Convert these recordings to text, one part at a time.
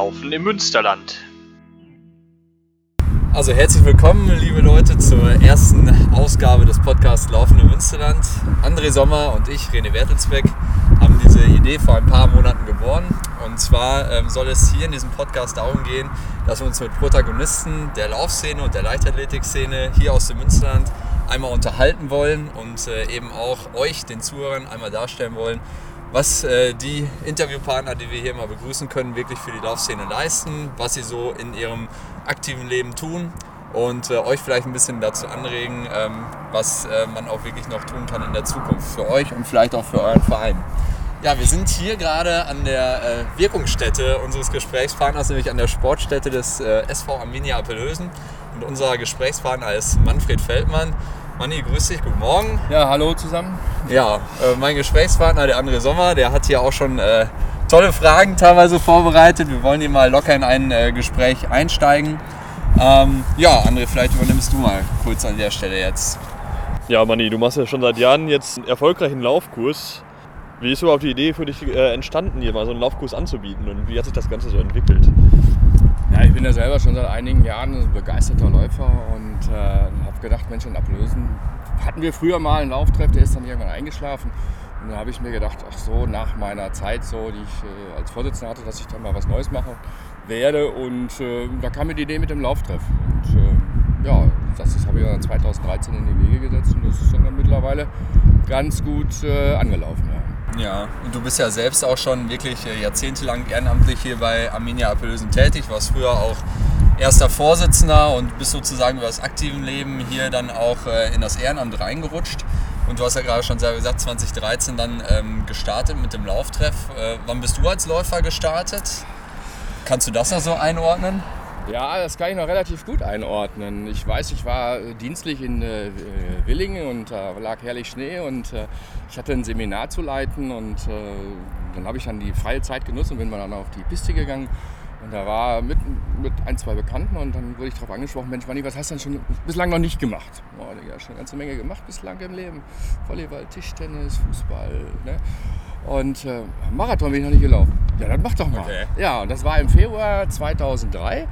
Laufen im Münsterland. Also herzlich willkommen, liebe Leute, zur ersten Ausgabe des Podcasts Laufen im Münsterland. André Sommer und ich, René Wertelsbeck, haben diese Idee vor ein paar Monaten geboren. Und zwar ähm, soll es hier in diesem Podcast darum gehen, dass wir uns mit Protagonisten der Laufszene und der Leichtathletikszene hier aus dem Münsterland einmal unterhalten wollen und äh, eben auch euch, den Zuhörern, einmal darstellen wollen, was äh, die Interviewpartner, die wir hier mal begrüßen können, wirklich für die Laufszene leisten, was sie so in ihrem aktiven Leben tun und äh, euch vielleicht ein bisschen dazu anregen, ähm, was äh, man auch wirklich noch tun kann in der Zukunft für euch und vielleicht auch für euren Verein. Ja, wir sind hier gerade an der Wirkungsstätte unseres Gesprächspartners, nämlich an der Sportstätte des SV Arminia Appelhösen. Und unser Gesprächspartner ist Manfred Feldmann. Manni, grüß dich, guten Morgen. Ja, hallo zusammen. Ja, äh, mein Gesprächspartner, der André Sommer, der hat hier auch schon äh, tolle Fragen teilweise vorbereitet. Wir wollen hier mal locker in ein äh, Gespräch einsteigen. Ähm, ja, André, vielleicht übernimmst du mal kurz an der Stelle jetzt. Ja, Manni, du machst ja schon seit Jahren jetzt einen erfolgreichen Laufkurs. Wie ist überhaupt die Idee für dich äh, entstanden, hier mal so einen Laufkurs anzubieten und wie hat sich das Ganze so entwickelt? Bin ja selber schon seit einigen Jahren ein begeisterter Läufer und äh, habe gedacht, Mensch, in Ablösen hatten wir früher mal einen Lauftreff, der ist dann irgendwann eingeschlafen. Und da habe ich mir gedacht, ach so, nach meiner Zeit, so, die ich äh, als Vorsitzender hatte, dass ich dann mal was Neues machen werde. Und äh, da kam mir die Idee mit dem Lauftreff. Und äh, ja, das, das habe ich dann 2013 in die Wege gesetzt und das ist dann mittlerweile ganz gut äh, angelaufen. Ja. Ja, und du bist ja selbst auch schon wirklich äh, jahrzehntelang ehrenamtlich hier bei Arminia Appelösen tätig, warst früher auch erster Vorsitzender und bist sozusagen über das aktive Leben hier dann auch äh, in das Ehrenamt reingerutscht. Und du hast ja gerade schon selber gesagt, 2013 dann ähm, gestartet mit dem Lauftreff. Äh, wann bist du als Läufer gestartet? Kannst du das noch so einordnen? Ja, das kann ich noch relativ gut einordnen. Ich weiß, ich war äh, dienstlich in äh, Willingen und da äh, lag herrlich Schnee und äh, ich hatte ein Seminar zu leiten und äh, dann habe ich dann die freie Zeit genutzt und bin dann auf die Piste gegangen. Und da war mit, mit ein, zwei Bekannten und dann wurde ich darauf angesprochen, Mensch Manni, was hast du denn schon bislang noch nicht gemacht? Boah, Digga, schon eine ganze Menge gemacht bislang im Leben. Volleyball, Tischtennis, Fußball. Ne? Und äh, Marathon bin ich noch nicht gelaufen. Ja, dann mach doch mal. Okay. Ja, und das war im Februar 2003.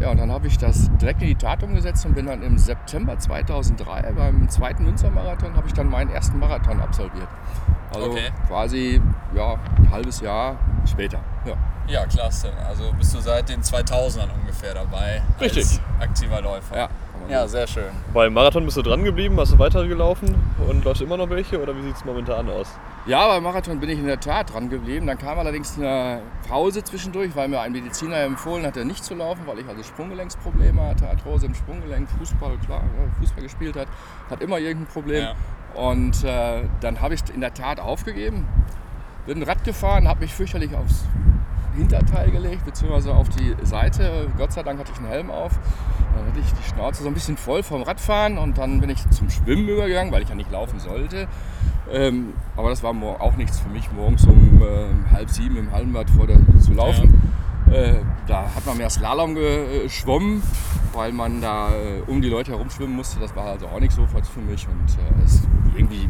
Ja, und dann habe ich das direkt in die Tat umgesetzt und bin dann im September 2003 beim zweiten Münstermarathon habe ich dann meinen ersten Marathon absolviert. Also Okay. quasi ja, ein halbes Jahr später. Ja. Ja, klasse. Also bist du seit den 2000ern ungefähr dabei Richtig. als aktiver Läufer. Ja, Ja, sehr schön. Beim Marathon bist du dran geblieben, hast du weitergelaufen und läufst immer noch welche oder wie sieht es momentan aus? Ja, beim Marathon bin ich in der Tat dran geblieben. Dann kam allerdings eine Pause zwischendurch, weil mir ein Mediziner empfohlen hatte, nicht zu laufen, weil ich also Sprunggelenksprobleme hatte, Arthrose im Sprunggelenk, Fußball, klar, ja, Fußball gespielt hat, hat immer irgendein Problem. Ja. Und äh, dann habe ich in der Tat aufgegeben, bin Rad gefahren, habe mich fürchterlich aufs Hinterteil gelegt, beziehungsweise auf die Seite. Gott sei Dank hatte ich einen Helm auf. Dann hatte ich die Schnauze so ein bisschen voll vom Radfahren und dann bin ich zum Schwimmen übergegangen, weil ich ja nicht laufen sollte. Ähm, aber das war auch nichts für mich, morgens um äh, halb sieben im Hallenbad vor der zu laufen. Äh, da hat man mehr Slalom geschwommen, weil man da äh, um die Leute herum schwimmen musste. Das war also auch nicht so für mich und äh, es irgendwie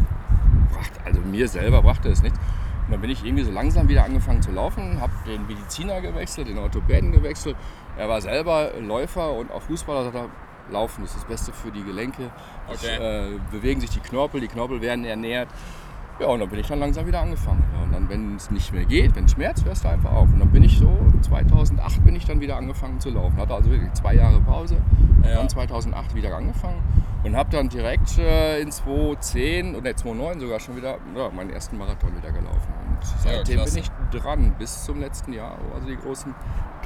brachte, also mir selber brachte es nichts. Und dann bin ich irgendwie so langsam wieder angefangen zu laufen, habe den Mediziner gewechselt, den Orthopäden gewechselt. Er war selber Läufer und auch Fußballer, sagt er, Laufen ist das Beste für die Gelenke. Okay. äh, bewegen sich die Knorpel, die Knorpel werden ernährt. Ja, und dann bin ich dann langsam wieder angefangen. Und dann, wenn es nicht mehr geht, wenn es schmerzt, hörst du einfach auf. Und dann bin ich so, 2008 bin ich dann wieder angefangen zu laufen. Hatte also wirklich zwei Jahre Pause. Ja. Dann 2008 wieder angefangen und habe dann direkt äh, in 2010 oder 2009 sogar schon wieder ja, meinen ersten Marathon wieder gelaufen. Seitdem klasse. bin ich dran bis zum letzten Jahr, wo also die großen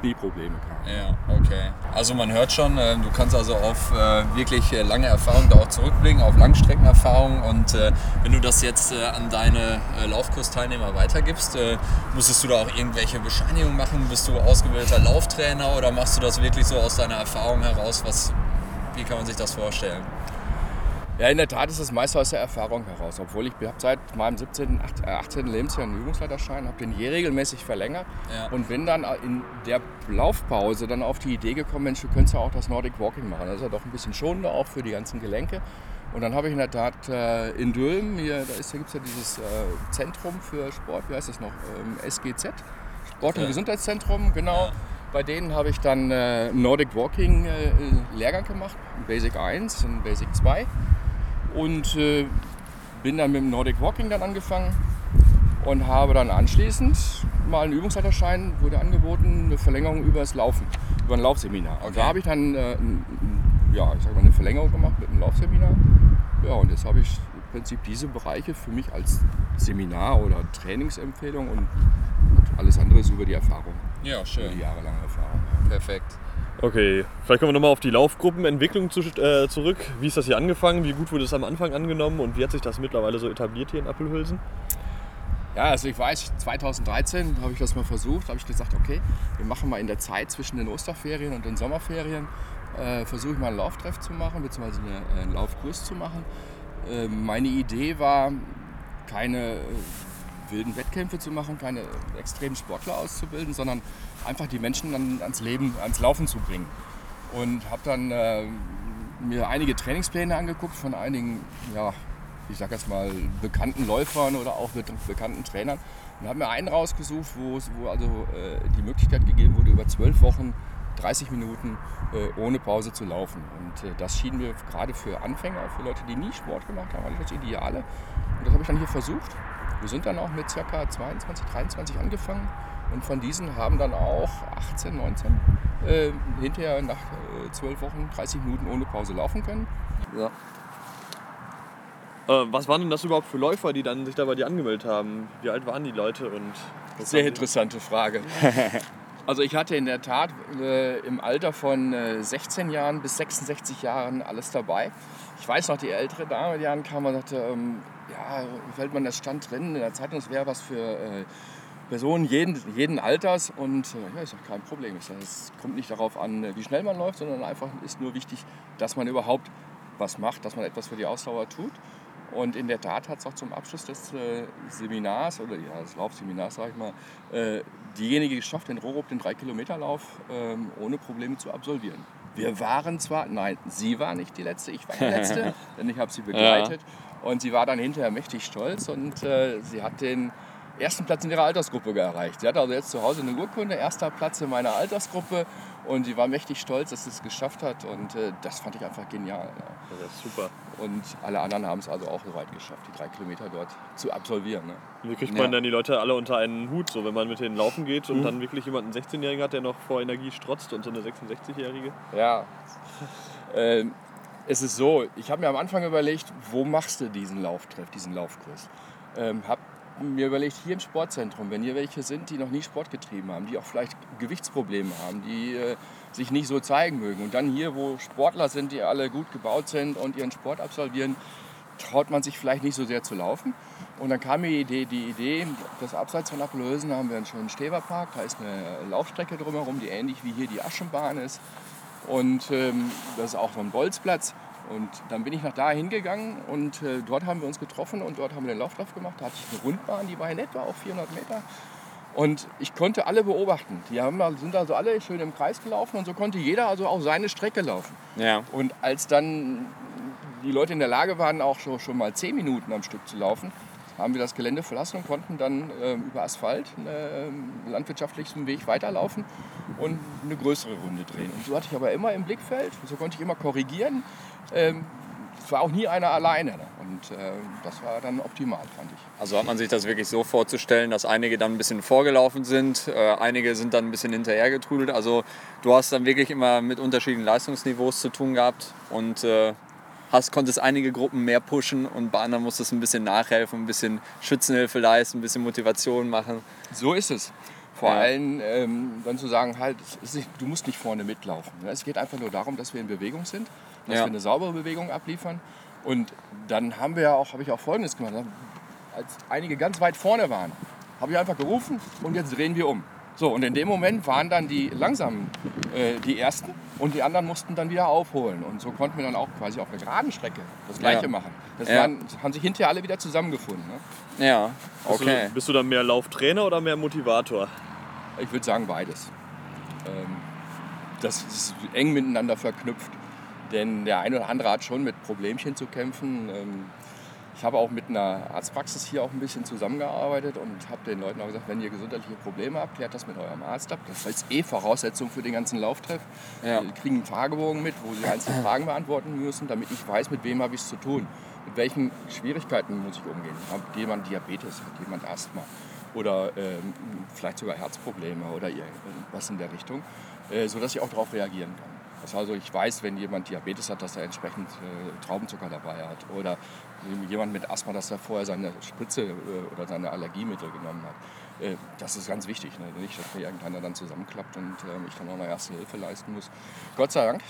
Knieprobleme kamen. Ja, okay. Also man hört schon, äh, du kannst also auf äh, wirklich äh, lange Erfahrung da auch zurückblicken, auf Langstreckenerfahrung. Und wenn du das jetzt an deine Laufkursteilnehmer weitergibst, musstest du da auch irgendwelche Bescheinigungen machen? Bist du ausgebildeter Lauftrainer oder machst du das wirklich so aus deiner Erfahrung heraus? Was, wie kann man sich das vorstellen? Ja, in der Tat ist das meiste aus der Erfahrung heraus. Obwohl ich habe seit meinem 17., 18, äh, 18. Lebensjahr einen Übungsleiterschein, habe den je regelmäßig verlängert Ja. und bin dann in der Laufpause dann auf die Idee gekommen, Mensch, du könntest ja auch das Nordic Walking machen. Das ist ja doch ein bisschen schonender auch für die ganzen Gelenke. Und dann habe ich in der Tat äh, in Dülmen, hier, da, ist- da gibt es ja dieses äh, Zentrum für Sport, wie heißt das noch? Ähm, SGZ, Sport- und Ja. Gesundheitszentrum, genau. Bei denen habe ich dann äh, Nordic Walking äh, Lehrgang gemacht, Basic 1 und Basic 2. Und äh, bin dann mit dem Nordic Walking dann angefangen und habe dann anschließend mal einen Übungsleiterschein, wurde angeboten, eine Verlängerung über das Laufen, über ein Laufseminar. Und da habe ich dann äh, ja, ich sag mal, eine Verlängerung gemacht mit einem Laufseminar. Ja, und jetzt habe ich im Prinzip diese Bereiche für mich als Seminar oder Trainingsempfehlung und alles andere ist über die Erfahrung, Ja, über schön. die jahrelange Erfahrung. Perfekt. Okay, vielleicht kommen wir nochmal auf die Laufgruppenentwicklung zu, äh, zurück. Wie ist das hier angefangen? Wie gut wurde es am Anfang angenommen und wie hat sich das mittlerweile so etabliert hier in Appelhülsen? Ja, also ich weiß, 2013 habe ich das mal versucht, habe ich gesagt, okay, wir machen mal in der Zeit zwischen den Osterferien und den Sommerferien, äh, versuche ich mal einen Lauftreff zu machen, beziehungsweise eine, äh, einen Laufkurs zu machen. Äh, meine Idee war, keine äh, wilden Wettkämpfe zu machen, keine extremen Sportler auszubilden, sondern einfach die Menschen dann ans Leben, ans Laufen zu bringen. Und habe dann äh, mir einige Trainingspläne angeguckt von einigen, ja, ich sag jetzt mal, bekannten Läufern oder auch be bekannten Trainern und habe mir einen rausgesucht, wo, wo also äh, die Möglichkeit gegeben wurde, über zwölf Wochen 30 Minuten äh, ohne Pause zu laufen. Und äh, das schien mir gerade für Anfänger, für Leute, die nie Sport gemacht haben, eigentlich das Ideale. Und das habe ich dann hier versucht. Wir sind dann auch mit ca. 22, 23 angefangen und von diesen haben dann auch 18, 19 äh, hinterher nach äh, 12 Wochen 30 Minuten ohne Pause laufen können. Ja. Äh, was waren denn das überhaupt für Läufer, die dann sich da bei dir angemeldet haben? Wie alt waren die Leute und Sehr interessante Frage. Also ich hatte in der Tat äh, im Alter von äh, 16 Jahren bis 66 Jahren alles dabei. Ich weiß noch, die ältere Dame, die ankam und sagte, ähm, ja, fällt man das stand drin in der Zeitung, es wäre was für äh, Personen jeden, jeden Alters. Und äh, ja, sage, kein Problem. Es kommt nicht darauf an, äh, wie schnell man läuft, sondern einfach ist nur wichtig, dass man überhaupt was macht, dass man etwas für die Ausdauer tut. Und in der Tat hat es auch zum Abschluss des äh, Seminars oder ja, des Laufseminars, sage ich mal, äh, diejenige geschafft, den Rohrup, den 3-Kilometer-Lauf ähm, ohne Probleme zu absolvieren. Wir waren zwar, nein, sie war nicht die Letzte, ich war die Letzte, denn ich habe sie begleitet. Und sie war dann hinterher mächtig stolz und äh, sie hat den ersten Platz in ihrer Altersgruppe erreicht. Sie hatte also jetzt zu Hause eine Urkunde, erster Platz in meiner Altersgruppe und sie war mächtig stolz, dass sie es geschafft hat und äh, das fand ich einfach genial. Ja. Das ist super. Und alle anderen haben es also auch so weit geschafft, die drei Kilometer dort zu absolvieren. Ne? Wie kriegt Ja. man dann die Leute alle unter einen Hut, so wenn man mit denen laufen geht Mhm. und dann wirklich jemanden 16-Jährigen hat, der noch vor Energie strotzt und so eine 66-Jährige? Ja. Ähm, es ist so, ich habe mir am Anfang überlegt, wo machst du diesen Lauftreff, diesen Laufkurs? Ähm, habe mir überlegt, hier im Sportzentrum, wenn hier welche sind, die noch nie Sport getrieben haben, die auch vielleicht Gewichtsprobleme haben, die äh, sich nicht so zeigen mögen. Und dann hier, wo Sportler sind, die alle gut gebaut sind und ihren Sport absolvieren, traut man sich vielleicht nicht so sehr zu laufen. Und dann kam mir die Idee, die Idee, das abseits von Appelhösen haben wir einen schönen Steverpark, da ist eine Laufstrecke drumherum, die ähnlich wie hier die Aschenbahn ist. Und ähm, das ist auch so ein Bolzplatz. Und dann bin ich nach da hingegangen und äh, dort haben wir uns getroffen und dort haben wir den Lauftreff gemacht. Da hatte ich eine Rundbahn, die war in etwa auf 400 Meter. Und ich konnte alle beobachten. Die haben, sind also alle schön im Kreis gelaufen und so konnte jeder also auch seine Strecke laufen. Ja. Und als dann die Leute in der Lage waren, auch schon, schon mal 10 Minuten am Stück zu laufen, haben wir das Gelände verlassen und konnten dann ähm, über Asphalt einen landwirtschaftlichen Weg weiterlaufen und eine größere Runde drehen. Und so hatte ich aber immer im Blickfeld, so konnte ich immer korrigieren. Ähm, es war auch nie einer alleine. Ne? Und ähm, das war dann optimal, fand ich. Also hat man sich das wirklich so vorzustellen, dass einige dann ein bisschen vorgelaufen sind, äh, einige sind dann ein bisschen hinterhergetrudelt. Also du hast dann wirklich immer mit unterschiedlichen Leistungsniveaus zu tun gehabt und äh, hast, konntest einige Gruppen mehr pushen und bei anderen musstest du ein bisschen nachhelfen, ein bisschen Schützenhilfe leisten, ein bisschen Motivation machen. So ist es. Vor Ja. allem ähm, dann zu sagen, halt, nicht, du musst nicht vorne mitlaufen. ne? Es geht einfach nur darum, dass wir in Bewegung sind, dass Ja. wir eine saubere Bewegung abliefern. Und dann haben wir ja auch, habe ich auch Folgendes gemacht. Als einige ganz weit vorne waren, habe ich einfach gerufen und jetzt drehen wir um. So, und in dem Moment waren dann die langsamen äh, die Ersten und die anderen mussten dann wieder aufholen. Und so konnten wir dann auch quasi auf einer geraden Strecke das Gleiche Ja. machen. Das Ja. waren, haben sich hinterher alle wieder zusammengefunden. Ne? Ja, Bist okay. Du, bist du dann mehr Lauftrainer oder mehr Motivator? Ich würde sagen beides. Ähm, das ist eng miteinander verknüpft. Denn der eine oder andere hat schon mit Problemchen zu kämpfen. Ähm, Ich habe auch mit einer Arztpraxis hier auch ein bisschen zusammengearbeitet und habe den Leuten auch gesagt, wenn ihr gesundheitliche Probleme habt, klärt das mit eurem Arzt ab. Das ist eh Voraussetzung für den ganzen Lauftreff. Ja. Wir kriegen einen Fragebogen mit, wo sie einzelne Fragen beantworten müssen, damit ich weiß, mit wem habe ich es zu tun. Mit welchen Schwierigkeiten muss ich umgehen? Hat jemand Diabetes? Hat jemand Asthma? Oder ähm, vielleicht sogar Herzprobleme oder irgendwas in der Richtung, äh, sodass ich auch darauf reagieren kann. Das also ich weiß, wenn jemand Diabetes hat, dass er entsprechend äh, Traubenzucker dabei hat. Oder jemand mit Asthma, dass er vorher seine Spritze äh, oder seine Allergiemittel genommen hat. Äh, das ist ganz wichtig. Ne? Nicht, dass mir irgendeiner dann zusammenklappt und äh, ich dann auch noch erste Hilfe leisten muss. Gott sei Dank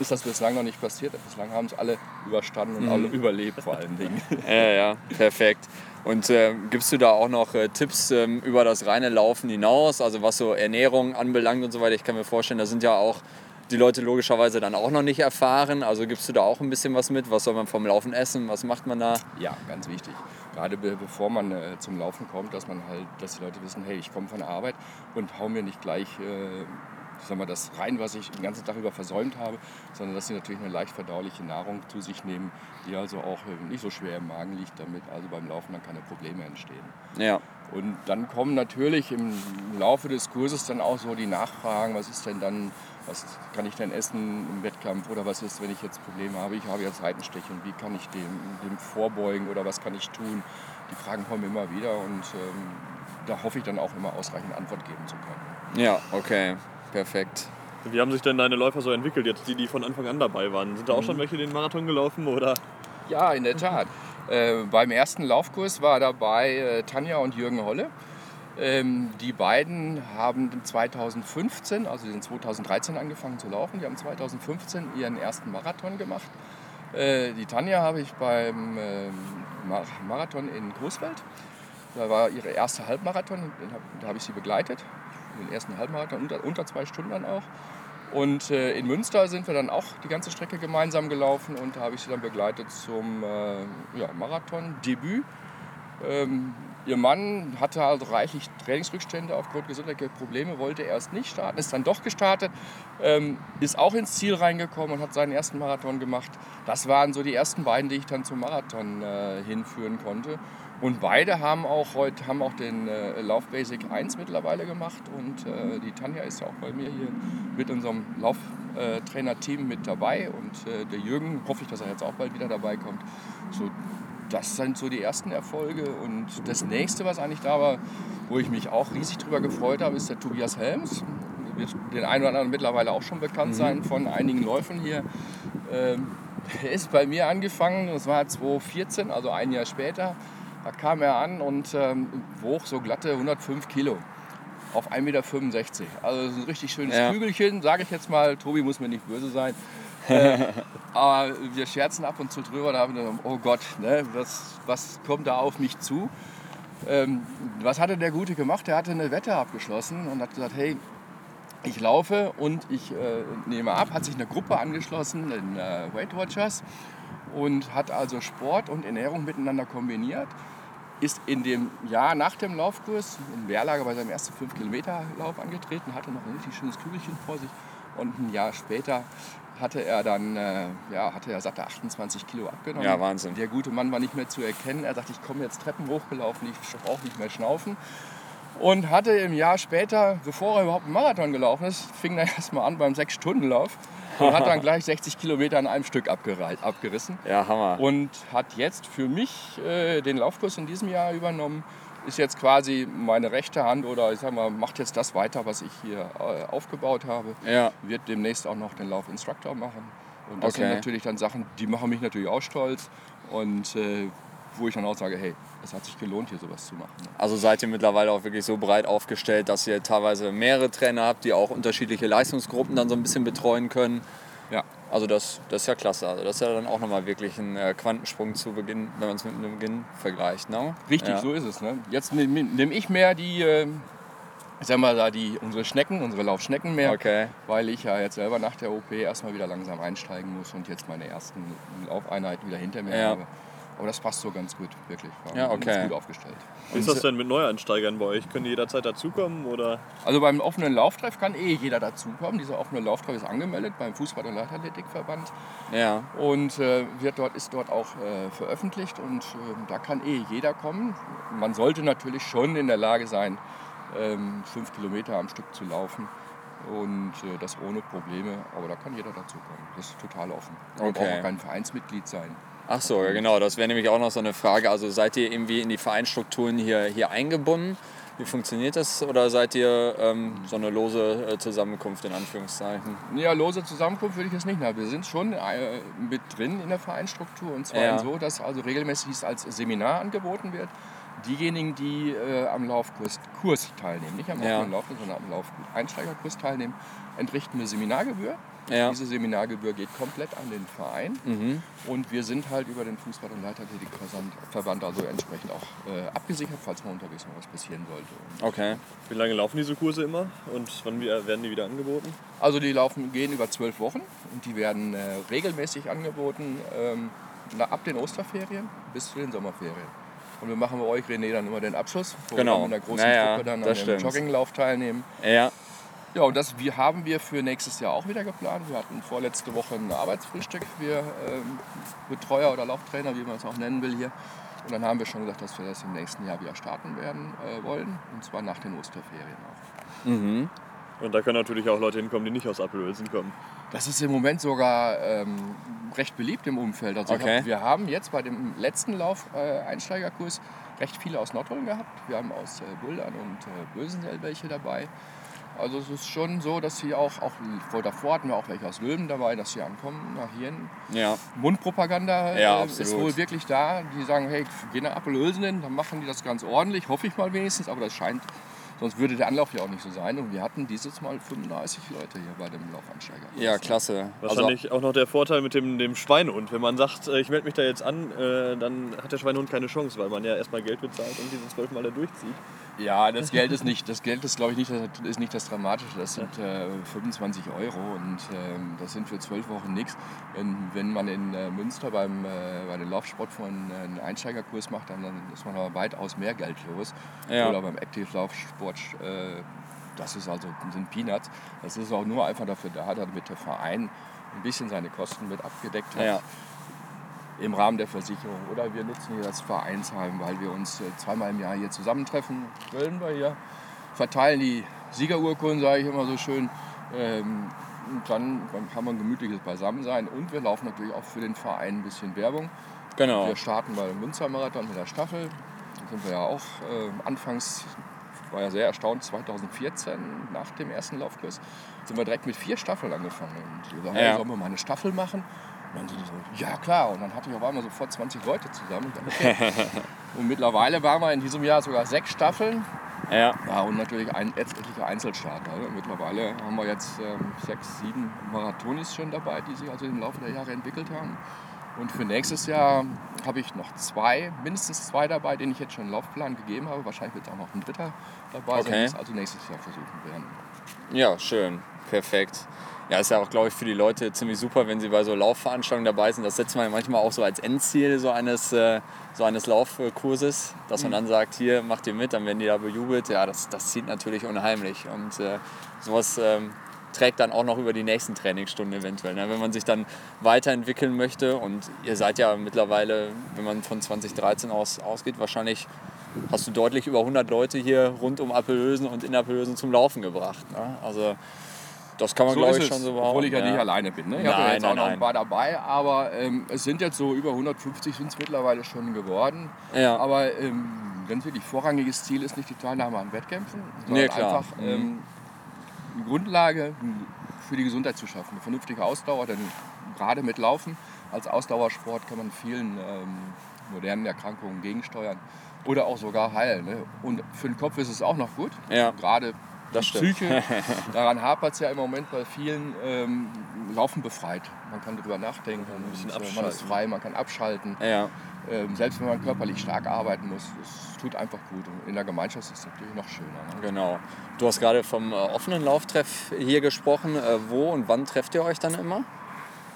ist das bislang noch nicht passiert. Bislang haben es alle überstanden und Mhm. alle überlebt vor allen Dingen. Ja, ja, perfekt. Und äh, gibst du da auch noch äh, Tipps ähm, über das reine Laufen hinaus, also was so Ernährung anbelangt und so weiter? Ich kann mir vorstellen, da sind ja auch die Leute logischerweise dann auch noch nicht erfahren. Also gibst du da auch ein bisschen was mit? Was soll man vom Laufen essen? Was macht man da? Ja, ganz wichtig. Gerade be bevor man äh, zum Laufen kommt, dass man halt, dass die Leute wissen, hey, ich komme von der Arbeit und hau mir nicht gleich äh, sag mal, das rein, was ich den ganzen Tag über versäumt habe, sondern dass sie natürlich eine leicht verdauliche Nahrung zu sich nehmen, die also auch äh, nicht so schwer im Magen liegt, damit also beim Laufen dann keine Probleme entstehen. Ja, Und dann kommen natürlich im Laufe des Kurses dann auch so die Nachfragen, was ist denn dann, was kann ich denn essen im Wettkampf oder was ist, wenn ich jetzt Probleme habe, ich habe jetzt Seitenstechen, wie kann ich dem, dem vorbeugen oder was kann ich tun? Die Fragen kommen immer wieder und ähm, da hoffe ich dann auch immer ausreichend Antwort geben zu können. ja, okay, perfekt. Wie haben sich denn deine Läufer so entwickelt, jetzt die, die von Anfang an dabei waren? Sind da auch schon welche den Marathon gelaufen oder? Ja, in der Tat. Äh, beim ersten Laufkurs war dabei äh, Tanja und Jürgen Holle. Ähm, die beiden haben 2015, also die sind 2013 angefangen zu laufen, die haben 2015 ihren ersten Marathon gemacht. Äh, die Tanja habe ich beim Mar Marathon in Großfeld. Da war ihre erste Halbmarathon, da habe ich sie begleitet. Den ersten Halbmarathon, unter, unter zwei Stunden dann auch. Und äh, in Münster sind wir dann auch die ganze Strecke gemeinsam gelaufen und da habe ich sie dann begleitet zum äh, ja, Marathon-Debüt. Ähm, ihr Mann hatte also reichlich Trainingsrückstände aufgrund gesundheitlicher Probleme, wollte erst nicht starten, ist dann doch gestartet, ähm, ist auch ins Ziel reingekommen und hat seinen ersten Marathon gemacht. Das waren so die ersten beiden, die ich dann zum Marathon äh, hinführen konnte. Und beide haben auch heute haben auch den äh, Lauf Basic 1 mittlerweile gemacht und äh, die Tanja ist ja auch bei mir hier mit unserem Lauftrainer-Team mit dabei und äh, der Jürgen hoffe ich, dass er jetzt auch bald wieder dabei kommt. So, das sind so die ersten Erfolge und das nächste, was eigentlich da war, wo ich mich auch riesig drüber gefreut habe, ist der Tobias Helms. Wird den einen oder anderen mittlerweile auch schon bekannt sein von einigen Läufen hier. Ähm, er ist bei mir angefangen, das war 2014, also ein Jahr später. Da kam er an und ähm, wog so glatte 105 Kilo auf 1,65 Meter. Also so ein richtig schönes Ja. Kügelchen, sage ich jetzt mal. Tobi muss mir nicht böse sein. Äh, aber wir scherzen ab und zu drüber. Da haben wir gedacht, oh Gott, ne, was, was kommt da auf mich zu? Ähm, was hatte der Gute gemacht? Er hatte eine Wette abgeschlossen und hat gesagt, hey, ich laufe und ich äh, nehme ab. Hat sich eine Gruppe angeschlossen, in äh, Weight Watchers, und hat also Sport und Ernährung miteinander kombiniert. Ist in dem Jahr nach dem Laufkurs im Wehrlager bei seinem ersten 5-Kilometer-Lauf angetreten, hatte noch ein richtig schönes Kügelchen vor sich. Und ein Jahr später hatte er dann, äh, ja, hatte er, sagte, 28 Kilo abgenommen. Ja, Wahnsinn. Der gute Mann war nicht mehr zu erkennen. Er sagte, ich komme jetzt Treppen hochgelaufen, ich brauche nicht mehr schnaufen. Und hatte im Jahr später, bevor er überhaupt einen Marathon gelaufen ist, fing er erstmal an beim 6-Stunden-Lauf und hat dann gleich 60 Kilometer in einem Stück abgerissen. Ja, Hammer. Und hat jetzt für mich äh, den Laufkurs in diesem Jahr übernommen. Ist jetzt quasi meine rechte Hand oder ich sag mal, macht jetzt das weiter, was ich hier äh, aufgebaut habe. Ja, Wird demnächst auch noch den Laufinstruktor machen. Und das Okay. sind natürlich dann Sachen, die machen mich natürlich auch stolz. Und äh, wo ich dann auch sage, hey, es hat sich gelohnt, hier sowas zu machen. also seid ihr mittlerweile auch wirklich so breit aufgestellt, dass ihr teilweise mehrere Trainer habt, die auch unterschiedliche Leistungsgruppen dann so ein bisschen betreuen können. Also das, das ist ja klasse. Also das ist ja dann auch nochmal wirklich ein äh, Quantensprung zu Beginn, wenn man es mit dem Beginn vergleicht. Ne? Richtig, ja. so ist es. Ne? Jetzt nehme nehm ich mehr die, äh, ich sag mal, da die, unsere Schnecken, unsere Laufschnecken mehr, Okay. weil ich ja jetzt selber nach der OP erstmal wieder langsam einsteigen muss und jetzt meine ersten Laufeinheiten wieder hinter mir Ja. habe. Aber das passt so ganz gut, wirklich. Wir Ja, okay. gut aufgestellt. Wie ist das denn mit Neueinsteigern bei euch? Können die jederzeit dazukommen oder? Also beim offenen Lauftreff kann eh jeder dazukommen. Dieser offene Lauftreff ist angemeldet beim Fußball- und Leichtathletikverband Ja. und äh, wird dort, ist dort auch äh, veröffentlicht und äh, da kann eh jeder kommen. Man sollte natürlich schon in der Lage sein, ähm, fünf Kilometer am Stück zu laufen und äh, das ohne Probleme, aber da kann jeder dazukommen. Das ist total offen. Man Okay. braucht auch kein Vereinsmitglied sein. Ach so, ja, genau. Das wäre nämlich auch noch so eine Frage. Also seid ihr irgendwie in die Vereinsstrukturen hier, hier eingebunden? Wie funktioniert das? Oder seid ihr ähm, so eine lose äh, Zusammenkunft in Anführungszeichen? Ja, lose Zusammenkunft würde ich jetzt nicht nehmen. Wir sind schon äh, mit drin in der Vereinsstruktur und zwar Ja. so, dass also regelmäßig es als Seminar angeboten wird. Diejenigen, die äh, am Laufkurs Kurs teilnehmen, nicht am Ja. offenen Lauf, sondern am Lauf Einsteigerkurs teilnehmen, entrichten wir Seminargebühr. Ja. Diese Seminargebühr geht komplett an den Verein Mhm. und wir sind halt über den Fußball- und Leichtathletikverband also entsprechend auch äh, abgesichert, falls mal unterwegs noch was passieren sollte. Und Okay. Wie lange laufen diese Kurse immer und wann werden die wieder angeboten? Also die laufen, gehen über zwölf Wochen und die werden äh, regelmäßig angeboten ähm, ab den Osterferien bis zu den Sommerferien. Und wir machen bei euch, René, dann immer den Abschluss, wo Genau. wir dann mit einer großen Naja, Gruppe dann an dem stimmt. Jogginglauf teilnehmen. Ja. Ja, und das wir haben wir für nächstes Jahr auch wieder geplant. Wir hatten vorletzte Woche ein Arbeitsfrühstück, wir ähm, Betreuer oder Lauftrainer, wie man es auch nennen will hier. Und dann haben wir schon gesagt, dass wir das im nächsten Jahr wieder starten werden äh, wollen. Und zwar nach den Osterferien auch. Mhm. Und da können natürlich auch Leute hinkommen, die nicht aus Appelhölzen kommen. Das ist im Moment sogar ähm, recht beliebt im Umfeld. Also Okay. hab, wir haben jetzt bei dem letzten Lauf äh, Einsteigerkurs recht viele aus Nordholm gehabt. Wir haben aus äh, Buldern und äh, Bösensee welche dabei. Also es ist schon so, dass sie auch, auch vor davor hatten wir auch welche aus Löwen dabei, dass sie ankommen nach hier. Ja. Mundpropaganda Ja, äh, ist wohl wirklich da. Die sagen, hey, geh nach Appelhölsen hin, dann machen die das ganz ordentlich, hoffe ich mal wenigstens, aber das scheint, sonst würde der Anlauf ja auch nicht so sein. Und wir hatten dieses Mal 35 Leute hier bei dem Laufansteiger. Ja, klasse. Also, Wahrscheinlich auch noch der Vorteil mit dem, dem Schweinehund. Wenn man sagt, äh, ich melde mich da jetzt an, äh, dann hat der Schweinehund keine Chance, weil man ja erstmal Geld bezahlt und diese zwölf Mal da durchzieht. Ja, das Geld ist nicht, das Geld ist glaube ich nicht, das ist nicht das Dramatische. Das sind äh, 25 Euro und ähm, das sind für zwölf Wochen nichts. Wenn, wenn man in äh, Münster beim, äh, bei den Laufsportfreunden äh, einen Einsteigerkurs macht, dann, dann ist man aber weitaus mehr Geld los. Ja. Oder beim Active Laufsport, äh, das ist also sind Peanuts. Das ist auch nur einfach dafür da, damit der Verein ein bisschen seine Kosten mit abgedeckt hat Ja. Im Rahmen der Versicherung. Oder wir nutzen hier das Vereinsheim, weil wir uns äh, zweimal im Jahr hier zusammentreffen. Grillen wir hier, verteilen die Siegerurkunden, sage ich immer so schön. Ähm, und dann haben wir ein gemütliches Beisammensein und wir laufen natürlich auch für den Verein ein bisschen Werbung. genau. Wir starten beim Münstermarathon mit der Staffel. Da sind wir ja auch äh, anfangs, war ja sehr erstaunt, 2014 nach dem ersten Laufkurs, sind wir direkt mit vier Staffeln angefangen. Und wir sagen, Ja. sollen wir mal eine Staffel machen? Sind die ja klar. Und dann hatte ich auf einmal sofort 20 Leute zusammen. Okay. und mittlerweile waren wir in diesem Jahr sogar sechs Staffeln. Ja. Ja, und natürlich ein, etliche Einzelstarter. ne? Mittlerweile haben wir jetzt ähm, sechs, sieben Marathonis schon dabei, die sich also im Laufe der Jahre entwickelt haben. Und für nächstes Jahr habe ich noch zwei, mindestens zwei dabei, denen ich jetzt schon einen Laufplan gegeben habe. Wahrscheinlich wird auch noch ein dritter dabei sein, Okay. die es also nächstes Jahr versuchen werden. Ja, schön. Perfekt. Ja, ist ja auch, glaube ich, für die Leute ziemlich super, wenn sie bei so Laufveranstaltungen dabei sind. Das setzt man ja manchmal auch so als Endziel so eines, äh, so eines Laufkurses, dass man dann sagt, hier, macht ihr mit, dann werden die da bejubelt. Ja, das, das zieht natürlich unheimlich. Und äh, sowas ähm, trägt dann auch noch über die nächsten Trainingsstunden eventuell. Ne? Wenn man sich dann weiterentwickeln möchte und ihr seid ja mittlerweile, wenn man von 2013 aus ausgeht, wahrscheinlich hast du deutlich über 100 Leute hier rund um Appelhösen und in Appelhösen zum Laufen gebracht. Ne? Also das kann man, glaube ich, schon so behaupten. Obwohl ich ja, ja. nicht alleine bin. Ne? Ich habe ja Nein, jetzt auch noch ein paar dabei, aber ähm, es sind jetzt so über 150 sind es mittlerweile schon geworden. Ja. Aber ähm, ganz wirklich vorrangiges Ziel ist nicht die Teilnahme an Wettkämpfen, sondern Nee, einfach Mhm. ähm, eine Grundlage für die Gesundheit zu schaffen. Eine vernünftige Ausdauer, denn gerade mit Laufen als Ausdauersport kann man vielen ähm, modernen Erkrankungen gegensteuern oder auch sogar heilen. Ne? Und für den Kopf ist es auch noch gut. Ja. Gerade Das stimmt. Psyche, daran hapert es ja im Moment bei vielen. Ähm, Laufen befreit. Man kann drüber nachdenken, ein bisschen und, äh, man ist abschalten. frei, man kann abschalten. Ja, Ähm, selbst wenn man körperlich stark arbeiten muss, es tut einfach gut. Und in der Gemeinschaft ist es natürlich noch schöner. Ne? genau. Du hast gerade vom äh, offenen Lauftreff hier gesprochen. Äh, wo und wann trefft ihr euch dann immer?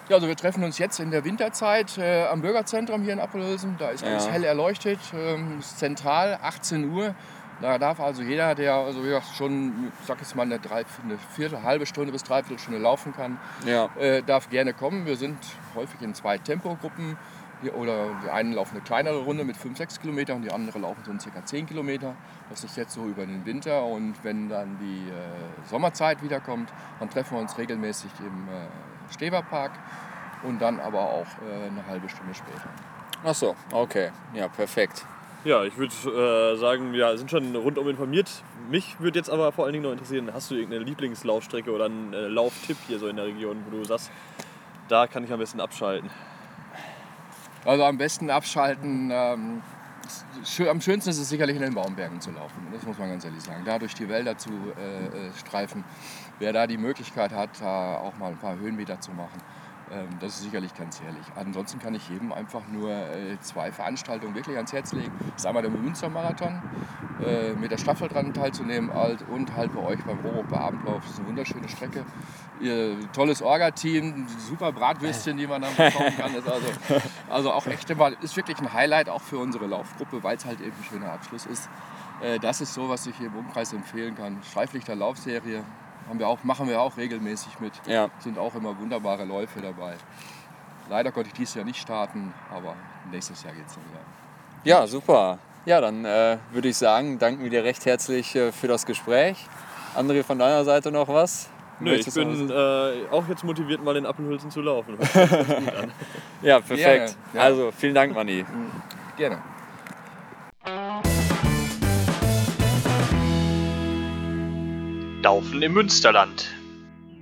Ja, also wir treffen uns jetzt in der Winterzeit äh, am Bürgerzentrum hier in Appelhausen. Da ist alles Ja. hell erleuchtet, ähm, ist zentral, 18 Uhr. Da darf also jeder, der also wie gesagt, schon, ich sag jetzt mal, eine, drei, eine Viertel, halbe Stunde bis dreiviertel Stunde laufen kann, Ja. äh, darf gerne kommen. Wir sind häufig in zwei Tempogruppen. Die, oder die einen laufen eine kleinere Runde mit 5, 6 Kilometern und die andere laufen so circa 10 Kilometer. Das ist jetzt so über den Winter und wenn dann die äh, Sommerzeit wiederkommt, dann treffen wir uns regelmäßig im äh, Steberpark und dann aber auch äh, eine halbe Stunde später. Ach so, okay. Ja, perfekt. Ja, ich würde äh, sagen, wir sind schon rundum informiert. Mich würde jetzt aber vor allen Dingen noch interessieren, hast du irgendeine Lieblingslaufstrecke oder einen äh, Lauftipp hier so in der Region, wo du sagst, da kann ich am besten abschalten? Also am besten abschalten. Ähm, am schönsten ist es sicherlich in den Baumbergen zu laufen. Das muss man ganz ehrlich sagen. Da durch die Wälder zu äh, äh, streifen. Wer da die Möglichkeit hat, da auch mal ein paar Höhenmeter zu machen, das ist sicherlich ganz herrlich. Ansonsten kann ich jedem einfach nur äh, zwei Veranstaltungen wirklich ans Herz legen. Das ist einmal der Münstermarathon, äh, mit der Staffel dran teilzunehmen und halt bei euch beim Rohrup bei Abendlauf. Das ist eine wunderschöne Strecke. Ihr tolles Orga-Team, super Bratwürstchen, die man dann bekommen kann. Also, also auch echt immer, ist wirklich ein Highlight auch für unsere Laufgruppe, weil es halt eben ein schöner Abschluss ist. Äh, Das ist so, was ich hier im Umkreis empfehlen kann. Streiflichter Laufserie haben wir auch, machen wir auch regelmäßig mit. Ja. Sind auch immer wunderbare Läufe dabei. Leider konnte ich dieses Jahr nicht starten, aber nächstes Jahr geht es dann wieder. Ja, super. Ja, dann äh, würde ich sagen, danken wir dir recht herzlich äh, für das Gespräch. André, von deiner Seite noch was? Nö, ich Möchtest bin äh, auch jetzt motiviert, mal in Appelhülsen zu laufen. Ja, perfekt. Gerne, ja. Also, vielen Dank, Manni. Gerne. Laufen im Münsterland.